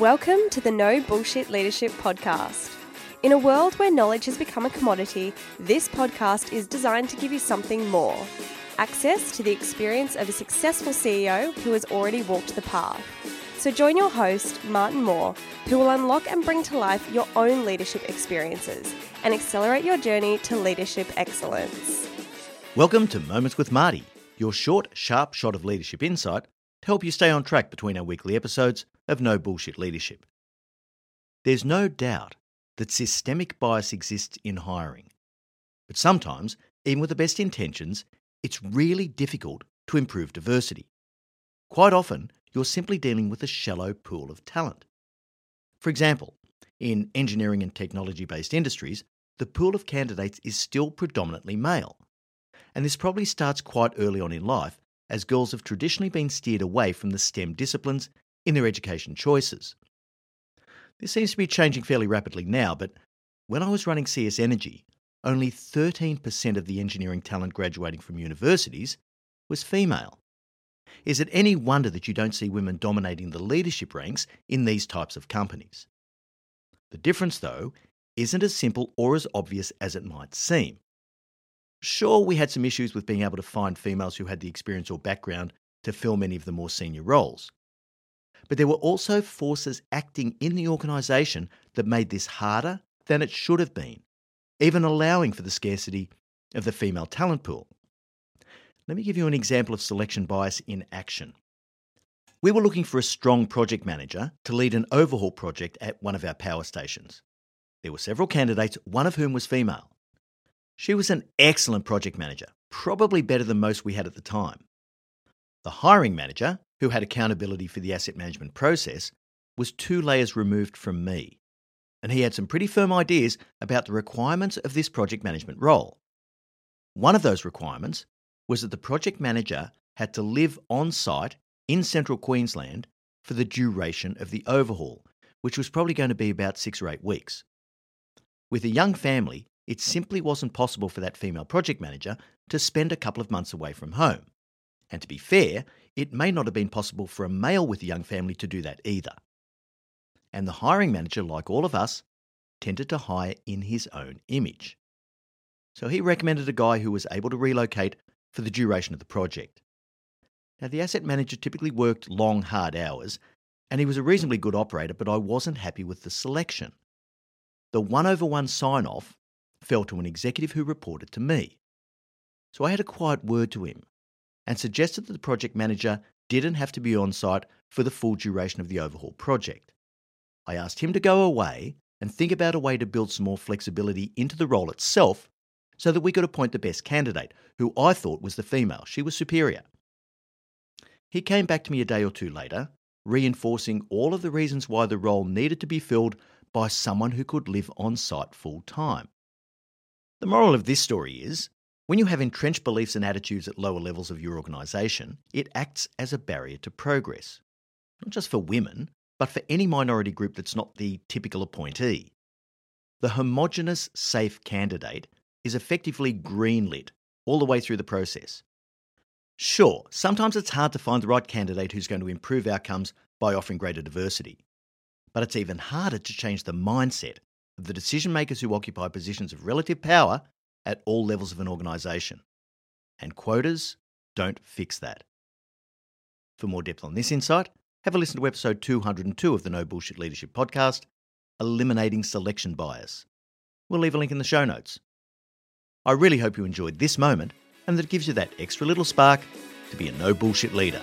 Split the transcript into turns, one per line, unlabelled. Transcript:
Welcome to the No Bullshit Leadership Podcast. In a world where knowledge has become a commodity, this podcast is designed to give you something more access to the experience of a successful CEO who has already walked the path. So join your host, Martin Moore, who will unlock and bring to life your own leadership experiences and accelerate your journey to leadership excellence.
Welcome to Moments with Marty, your short, sharp shot of leadership insight to help you stay on track between our weekly episodes of No Bullshit Leadership. There's no doubt that systemic bias exists in hiring. But sometimes, even with the best intentions, it's really difficult to improve diversity. Quite often, you're simply dealing with a shallow pool of talent. For example, in engineering and technology based industries, the pool of candidates is still predominantly male. And this probably starts quite early on in life, as girls have traditionally been steered away from the STEM disciplines in their education choices. This seems to be changing fairly rapidly now, but when I was running CS Energy, only 13% of the engineering talent graduating from universities was female. Is it any wonder that you don't see women dominating the leadership ranks in these types of companies? The difference, though, isn't as simple or as obvious as it might seem. Sure, we had some issues with being able to find females who had the experience or background to fill many of the more senior roles. But there were also forces acting in the organisation that made this harder than it should have been, even allowing for the scarcity of the female talent pool. Let me give you an example of selection bias in action. We were looking for a strong project manager to lead an overhaul project at one of our power stations. There were several candidates, one of whom was female. She was an excellent project manager, probably better than most we had at the time. The hiring manager, who had accountability for the asset management process, was two layers removed from me, and he had some pretty firm ideas about the requirements of this project management role. One of those requirements was that the project manager had to live on site in central Queensland for the duration of the overhaul, which was probably going to be about six or eight weeks. With a young family, it simply wasn't possible for that female project manager to spend a couple of months away from home. And to be fair, it may not have been possible for a male with a young family to do that either. And the hiring manager, like all of us, tended to hire in his own image. So he recommended a guy who was able to relocate for the duration of the project. Now, the asset manager typically worked long, hard hours, and he was a reasonably good operator, but I wasn't happy with the selection. The one over one sign off fell to an executive who reported to me. So I had a quiet word to him and suggested that the project manager didn't have to be on site for the full duration of the overhaul project. I asked him to go away and think about a way to build some more flexibility into the role itself so that we could appoint the best candidate, who I thought was the female. She was superior. He came back to me a day or two later, reinforcing all of the reasons why the role needed to be filled by someone who could live on site full time. The moral of this story is when you have entrenched beliefs and attitudes at lower levels of your organisation, it acts as a barrier to progress. Not just for women, but for any minority group that's not the typical appointee. The homogenous, safe candidate is effectively greenlit all the way through the process. Sure, sometimes it's hard to find the right candidate who's going to improve outcomes by offering greater diversity. But it's even harder to change the mindset of the decision makers who occupy positions of relative power at all levels of an organisation. And quotas don't fix that. For more depth on this insight, have a listen to episode 202 of the No Bullshit Leadership Podcast Eliminating Selection Bias. We'll leave a link in the show notes. I really hope you enjoyed this moment and that it gives you that extra little spark to be a no bullshit leader.